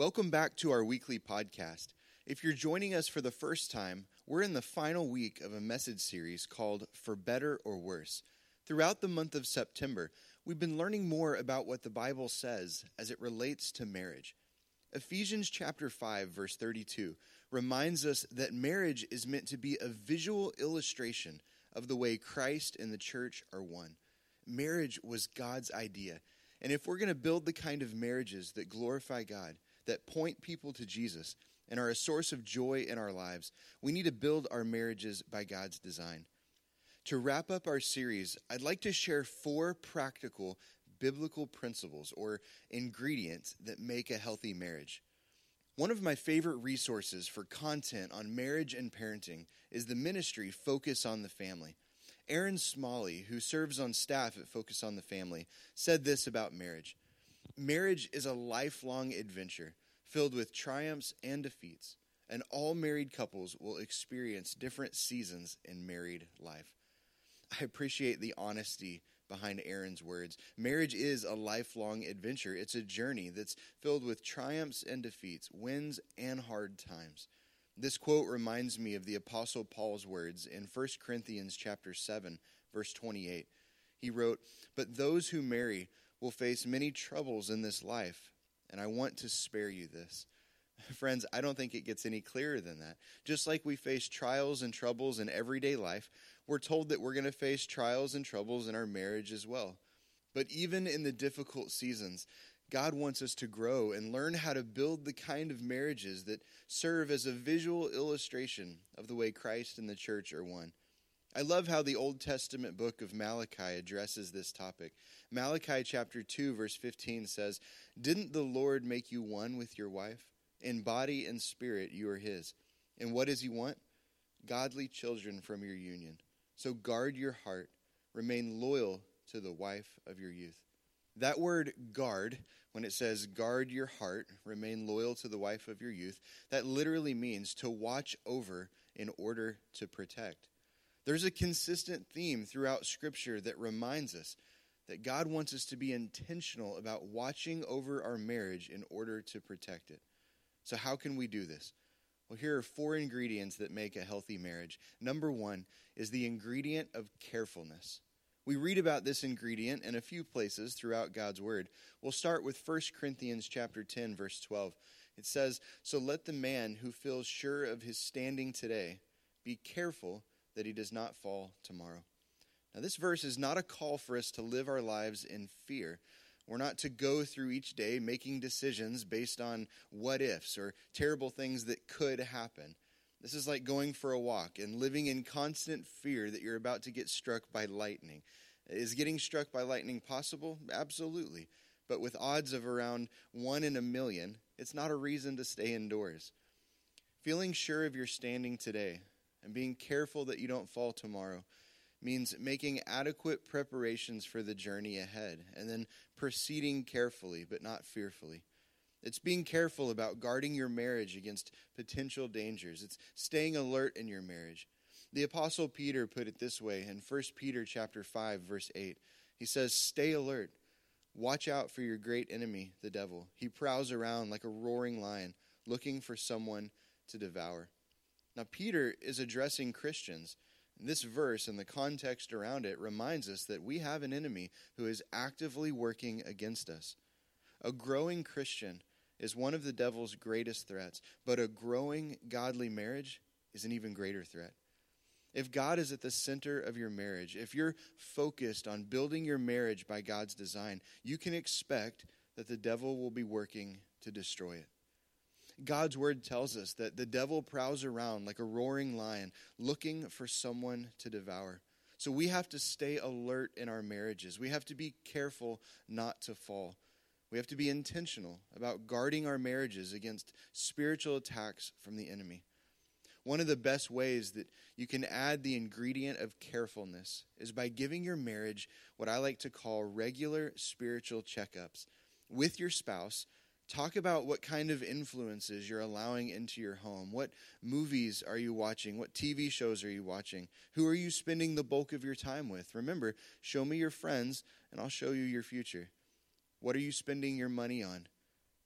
Welcome back to our weekly podcast. If you're joining us for the first time, we're in the final week of a message series called For Better or Worse. Throughout the month of September, we've been learning more about what the Bible says as it relates to marriage. Ephesians chapter 5 verse 32 reminds us that marriage is meant to be a visual illustration of the way Christ and the church are one. Marriage was God's idea. And if we're going to build the kind of marriages that glorify God, that point people to Jesus and are a source of joy in our lives, we need to build our marriages by God's design. To wrap up our series, I'd like to share four practical biblical principles or ingredients that make a healthy marriage. One of my favorite resources for content on marriage and parenting is the ministry Focus on the Family. Erin Smalley, who serves on staff at Focus on the Family, said this about marriage Marriage is a lifelong adventure filled with triumphs and defeats, and all married couples will experience different seasons in married life. I appreciate the honesty behind Erin's words. Marriage is a lifelong adventure. It's a journey that's filled with triumphs and defeats, wins and hard times. This quote reminds me of the apostle Paul's words in 1 Corinthians chapter 7 verse 28. He wrote, "But those who marry will face many troubles in this life, and I want to spare you this. Friends, I don't think it gets any clearer than that. Just like we face trials and troubles in everyday life, we're told that we're going to face trials and troubles in our marriage as well. But even in the difficult seasons, God wants us to grow and learn how to build the kind of marriages that serve as a visual illustration of the way Christ and the church are one. I love how the Old Testament book of Malachi addresses this topic. Malachi chapter 2 verse 15 says, "Didn't the Lord make you one with your wife? In body and spirit you are his. And what does he want? Godly children from your union. So guard your heart, remain loyal to the wife of your youth." That word guard, when it says guard your heart, remain loyal to the wife of your youth, that literally means to watch over in order to protect. There's a consistent theme throughout Scripture that reminds us that God wants us to be intentional about watching over our marriage in order to protect it. So, how can we do this? Well, here are four ingredients that make a healthy marriage. Number one is the ingredient of carefulness. We read about this ingredient in a few places throughout God's word. We'll start with 1 Corinthians chapter 10 verse 12. It says, "So let the man who feels sure of his standing today be careful that he does not fall tomorrow. Now, this verse is not a call for us to live our lives in fear. We're not to go through each day making decisions based on what ifs or terrible things that could happen. This is like going for a walk and living in constant fear that you're about to get struck by lightning. Is getting struck by lightning possible? Absolutely. But with odds of around one in a million, it's not a reason to stay indoors. Feeling sure of your standing today and being careful that you don't fall tomorrow means making adequate preparations for the journey ahead and then proceeding carefully but not fearfully. It's being careful about guarding your marriage against potential dangers. It's staying alert in your marriage. The apostle Peter put it this way in 1 Peter chapter 5 verse 8. He says, "Stay alert. Watch out for your great enemy, the devil. He prowls around like a roaring lion, looking for someone to devour." Now, Peter is addressing Christians. This verse and the context around it reminds us that we have an enemy who is actively working against us. A growing Christian is one of the devil's greatest threats, but a growing godly marriage is an even greater threat. If God is at the center of your marriage, if you're focused on building your marriage by God's design, you can expect that the devil will be working to destroy it. God's word tells us that the devil prowls around like a roaring lion looking for someone to devour. So we have to stay alert in our marriages. We have to be careful not to fall. We have to be intentional about guarding our marriages against spiritual attacks from the enemy. One of the best ways that you can add the ingredient of carefulness is by giving your marriage what I like to call regular spiritual checkups with your spouse Talk about what kind of influences you're allowing into your home. What movies are you watching? What TV shows are you watching? Who are you spending the bulk of your time with? Remember, show me your friends and I'll show you your future. What are you spending your money on?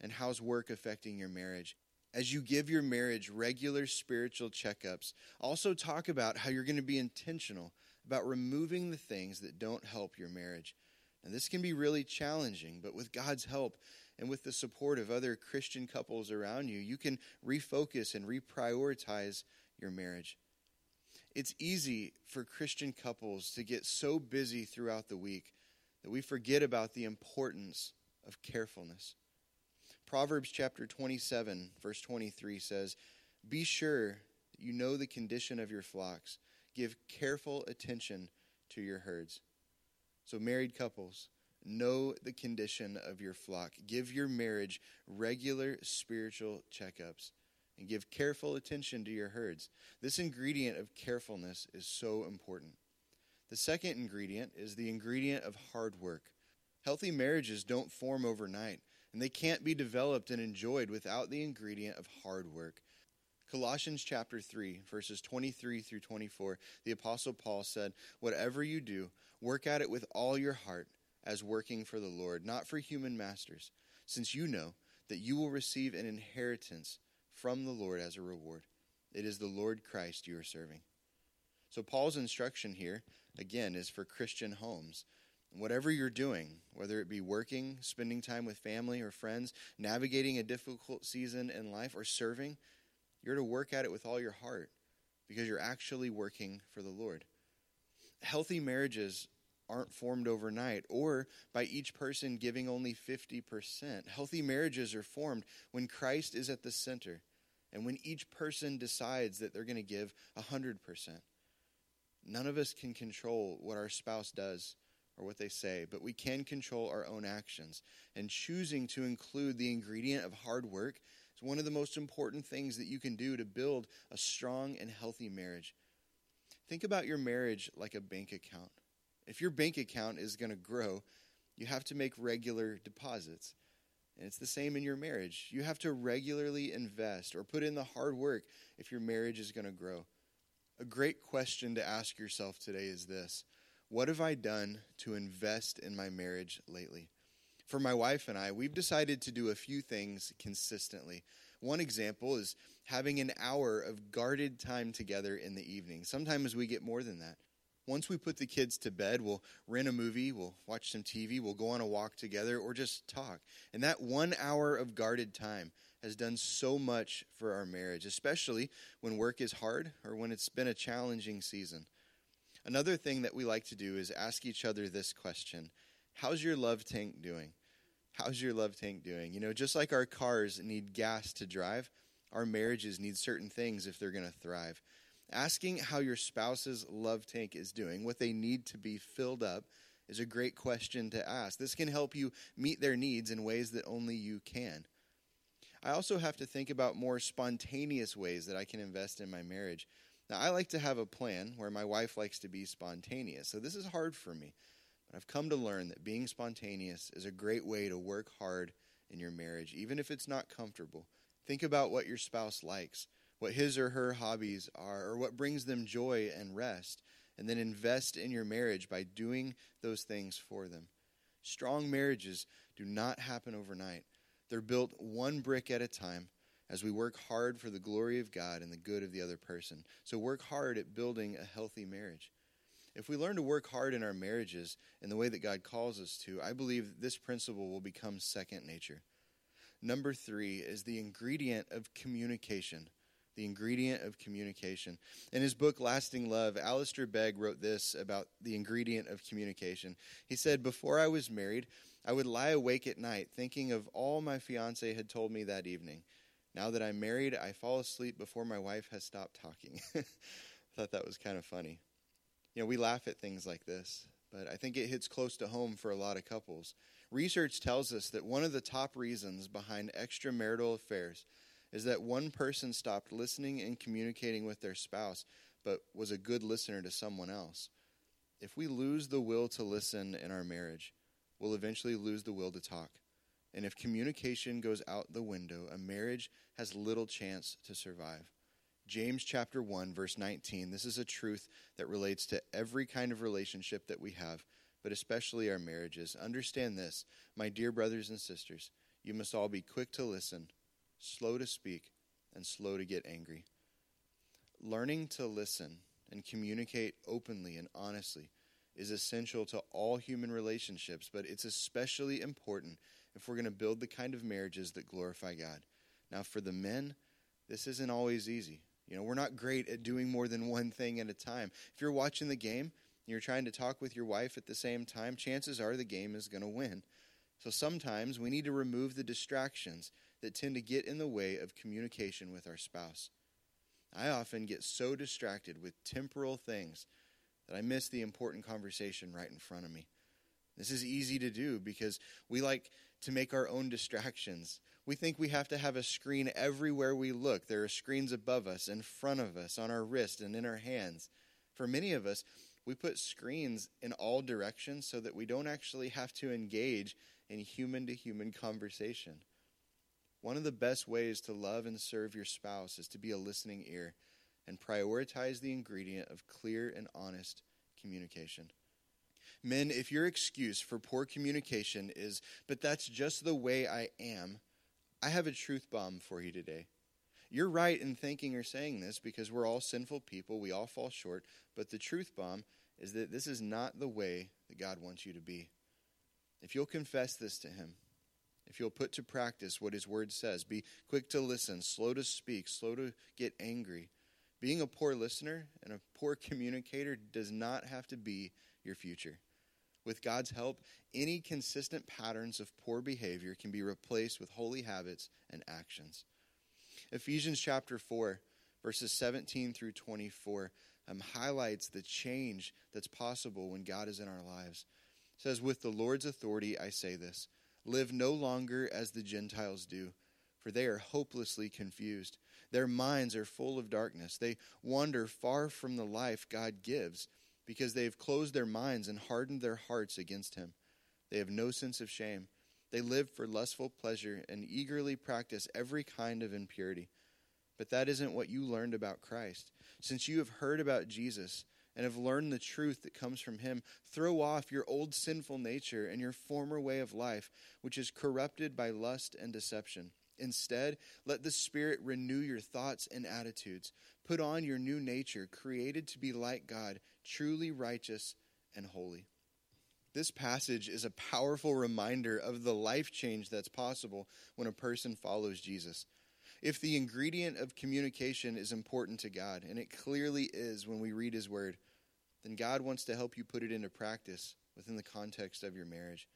And how's work affecting your marriage? As you give your marriage regular spiritual checkups, also talk about how you're going to be intentional about removing the things that don't help your marriage. And this can be really challenging, but with God's help and with the support of other Christian couples around you, you can refocus and reprioritize your marriage. It's easy for Christian couples to get so busy throughout the week that we forget about the importance of carefulness. Proverbs chapter 27, verse 23 says, Be sure you know the condition of your flocks, give careful attention to your herds. So, married couples, know the condition of your flock. Give your marriage regular spiritual checkups and give careful attention to your herds. This ingredient of carefulness is so important. The second ingredient is the ingredient of hard work. Healthy marriages don't form overnight, and they can't be developed and enjoyed without the ingredient of hard work. Colossians chapter 3, verses 23 through 24, the Apostle Paul said, Whatever you do, work at it with all your heart, as working for the Lord, not for human masters, since you know that you will receive an inheritance from the Lord as a reward. It is the Lord Christ you are serving. So, Paul's instruction here, again, is for Christian homes. Whatever you're doing, whether it be working, spending time with family or friends, navigating a difficult season in life, or serving, you're to work at it with all your heart because you're actually working for the Lord. Healthy marriages aren't formed overnight or by each person giving only 50%. Healthy marriages are formed when Christ is at the center and when each person decides that they're going to give 100%. None of us can control what our spouse does or what they say, but we can control our own actions. And choosing to include the ingredient of hard work is one of the most important things that you can do to build a strong and healthy marriage. Think about your marriage like a bank account. If your bank account is going to grow, you have to make regular deposits. And it's the same in your marriage. You have to regularly invest or put in the hard work if your marriage is going to grow. A great question to ask yourself today is this What have I done to invest in my marriage lately? For my wife and I, we've decided to do a few things consistently. One example is having an hour of guarded time together in the evening. Sometimes we get more than that. Once we put the kids to bed, we'll rent a movie, we'll watch some TV, we'll go on a walk together, or just talk. And that one hour of guarded time has done so much for our marriage, especially when work is hard or when it's been a challenging season. Another thing that we like to do is ask each other this question How's your love tank doing? How's your love tank doing? You know, just like our cars need gas to drive, our marriages need certain things if they're going to thrive. Asking how your spouse's love tank is doing, what they need to be filled up, is a great question to ask. This can help you meet their needs in ways that only you can. I also have to think about more spontaneous ways that I can invest in my marriage. Now, I like to have a plan where my wife likes to be spontaneous, so this is hard for me. But I've come to learn that being spontaneous is a great way to work hard in your marriage, even if it's not comfortable. Think about what your spouse likes what his or her hobbies are, or what brings them joy and rest, and then invest in your marriage by doing those things for them. Strong marriages do not happen overnight, they're built one brick at a time as we work hard for the glory of God and the good of the other person. So work hard at building a healthy marriage. If we learn to work hard in our marriages in the way that God calls us to, I believe this principle will become second nature. Number three is the ingredient of communication the ingredient of communication. In his book, Lasting Love, Alistair Begg wrote this about the ingredient of communication. He said, Before I was married, I would lie awake at night thinking of all my fiance had told me that evening. Now that I'm married, I fall asleep before my wife has stopped talking. I thought that was kind of funny. You know, we laugh at things like this, but I think it hits close to home for a lot of couples. Research tells us that one of the top reasons behind extramarital affairs is that one person stopped listening and communicating with their spouse, but was a good listener to someone else. If we lose the will to listen in our marriage, we'll eventually lose the will to talk. And if communication goes out the window, a marriage has little chance to survive. James chapter 1 verse 19. This is a truth that relates to every kind of relationship that we have, but especially our marriages. Understand this, my dear brothers and sisters. you must all be quick to listen, slow to speak, and slow to get angry. Learning to listen and communicate openly and honestly is essential to all human relationships, but it's especially important if we're going to build the kind of marriages that glorify God. Now, for the men, this isn't always easy. You know, we're not great at doing more than one thing at a time. If you're watching the game and you're trying to talk with your wife at the same time, chances are the game is going to win. So sometimes we need to remove the distractions that tend to get in the way of communication with our spouse. I often get so distracted with temporal things that I miss the important conversation right in front of me. This is easy to do because we like to make our own distractions. We think we have to have a screen everywhere we look. There are screens above us, in front of us, on our wrist, and in our hands. For many of us, we put screens in all directions so that we don't actually have to engage in human to human conversation. One of the best ways to love and serve your spouse is to be a listening ear and prioritize the ingredient of clear and honest communication. Men, if your excuse for poor communication is, but that's just the way I am, I have a truth bomb for you today. You're right in thinking or saying this because we're all sinful people. We all fall short. But the truth bomb is that this is not the way that God wants you to be. If you'll confess this to Him, if you'll put to practice what His Word says, be quick to listen, slow to speak, slow to get angry. Being a poor listener and a poor communicator does not have to be your future. With God's help, any consistent patterns of poor behavior can be replaced with holy habits and actions. Ephesians chapter 4, verses 17 through 24, um, highlights the change that's possible when God is in our lives says, With the Lord's authority I say this live no longer as the Gentiles do, for they are hopelessly confused. Their minds are full of darkness. They wander far from the life God gives because they have closed their minds and hardened their hearts against Him. They have no sense of shame. They live for lustful pleasure and eagerly practice every kind of impurity. But that isn't what you learned about Christ. Since you have heard about Jesus, and have learned the truth that comes from Him, throw off your old sinful nature and your former way of life, which is corrupted by lust and deception. Instead, let the Spirit renew your thoughts and attitudes. Put on your new nature, created to be like God, truly righteous and holy. This passage is a powerful reminder of the life change that's possible when a person follows Jesus. If the ingredient of communication is important to God, and it clearly is when we read His Word, then God wants to help you put it into practice within the context of your marriage.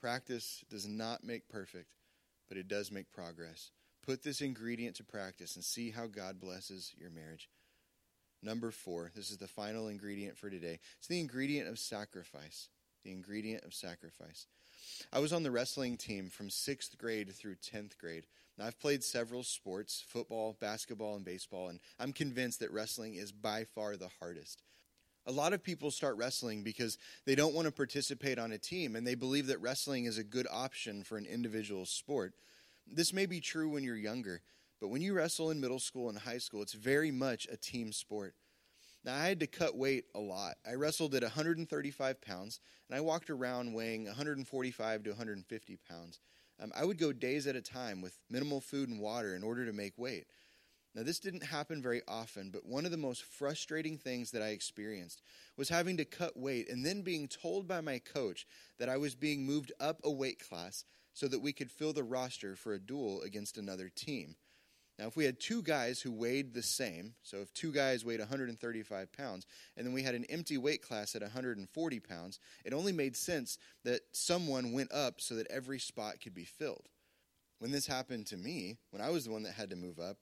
Practice does not make perfect, but it does make progress. Put this ingredient to practice and see how God blesses your marriage. Number four, this is the final ingredient for today. It's the ingredient of sacrifice. The ingredient of sacrifice. I was on the wrestling team from sixth grade through 10th grade. Now, I've played several sports football, basketball, and baseball, and I'm convinced that wrestling is by far the hardest. A lot of people start wrestling because they don't want to participate on a team and they believe that wrestling is a good option for an individual sport. This may be true when you're younger, but when you wrestle in middle school and high school, it's very much a team sport. Now, I had to cut weight a lot. I wrestled at 135 pounds, and I walked around weighing 145 to 150 pounds. Um, I would go days at a time with minimal food and water in order to make weight. Now, this didn't happen very often, but one of the most frustrating things that I experienced was having to cut weight and then being told by my coach that I was being moved up a weight class so that we could fill the roster for a duel against another team. Now, if we had two guys who weighed the same, so if two guys weighed 135 pounds, and then we had an empty weight class at 140 pounds, it only made sense that someone went up so that every spot could be filled. When this happened to me, when I was the one that had to move up,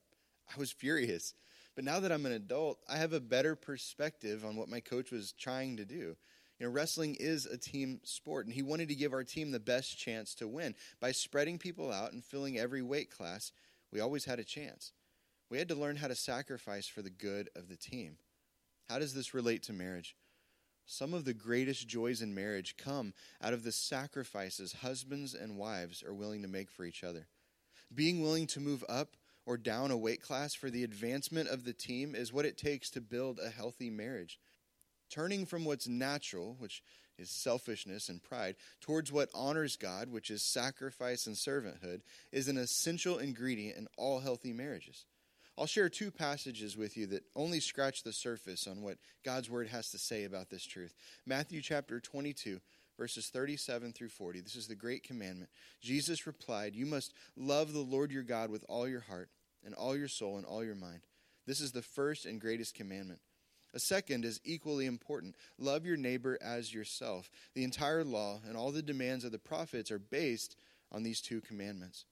I was furious. But now that I'm an adult, I have a better perspective on what my coach was trying to do. You know, wrestling is a team sport, and he wanted to give our team the best chance to win. By spreading people out and filling every weight class, we always had a chance. We had to learn how to sacrifice for the good of the team. How does this relate to marriage? Some of the greatest joys in marriage come out of the sacrifices husbands and wives are willing to make for each other. Being willing to move up or down a weight class for the advancement of the team is what it takes to build a healthy marriage. Turning from what's natural, which is selfishness and pride, towards what honors God, which is sacrifice and servanthood, is an essential ingredient in all healthy marriages. I'll share two passages with you that only scratch the surface on what God's word has to say about this truth. Matthew chapter 22, verses 37 through 40. This is the great commandment. Jesus replied, You must love the Lord your God with all your heart, and all your soul, and all your mind. This is the first and greatest commandment. A second is equally important love your neighbor as yourself. The entire law and all the demands of the prophets are based on these two commandments.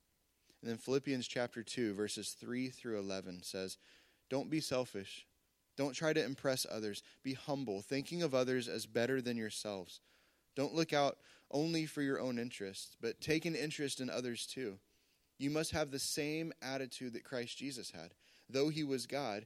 And then Philippians chapter 2, verses 3 through 11 says, Don't be selfish. Don't try to impress others. Be humble, thinking of others as better than yourselves. Don't look out only for your own interests, but take an interest in others too. You must have the same attitude that Christ Jesus had. Though he was God,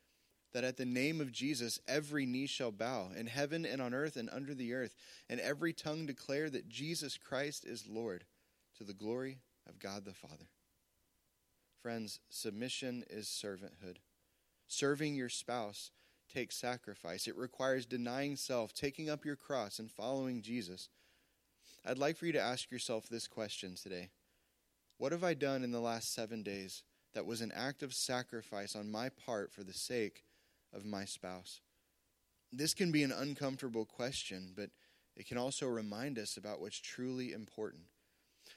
that at the name of Jesus every knee shall bow, in heaven and on earth and under the earth, and every tongue declare that Jesus Christ is Lord, to the glory of God the Father. Friends, submission is servanthood. Serving your spouse takes sacrifice. It requires denying self, taking up your cross, and following Jesus. I'd like for you to ask yourself this question today What have I done in the last seven days that was an act of sacrifice on my part for the sake of my spouse? This can be an uncomfortable question, but it can also remind us about what's truly important.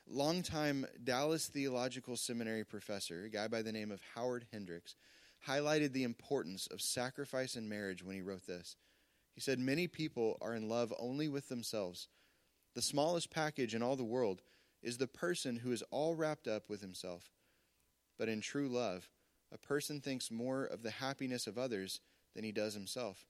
Longtime Dallas Theological Seminary professor, a guy by the name of Howard Hendricks, highlighted the importance of sacrifice in marriage when he wrote this. He said, Many people are in love only with themselves. The smallest package in all the world is the person who is all wrapped up with himself. But in true love, a person thinks more of the happiness of others than he does himself.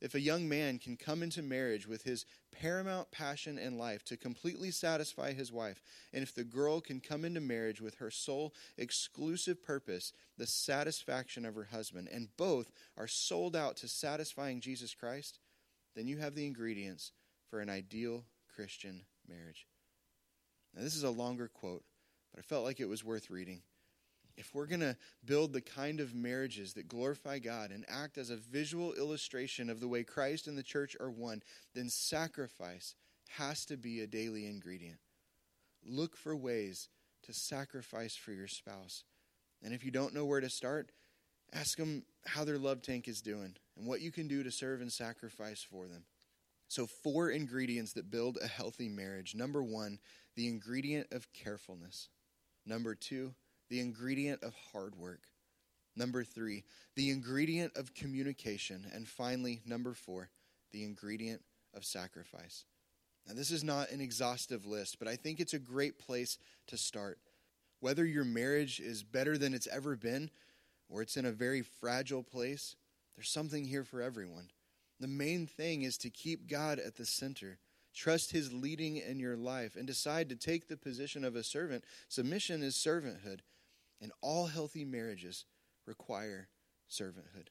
If a young man can come into marriage with his paramount passion in life to completely satisfy his wife, and if the girl can come into marriage with her sole exclusive purpose, the satisfaction of her husband, and both are sold out to satisfying Jesus Christ, then you have the ingredients for an ideal Christian marriage. Now, this is a longer quote, but I felt like it was worth reading if we're going to build the kind of marriages that glorify God and act as a visual illustration of the way Christ and the church are one, then sacrifice has to be a daily ingredient. Look for ways to sacrifice for your spouse. And if you don't know where to start, ask them how their love tank is doing and what you can do to serve and sacrifice for them. So, four ingredients that build a healthy marriage. Number one, the ingredient of carefulness. Number two, the ingredient of hard work. Number three, the ingredient of communication. And finally, number four, the ingredient of sacrifice. Now, this is not an exhaustive list, but I think it's a great place to start. Whether your marriage is better than it's ever been or it's in a very fragile place, there's something here for everyone. The main thing is to keep God at the center Trust his leading in your life and decide to take the position of a servant. Submission is servanthood, and all healthy marriages require servanthood.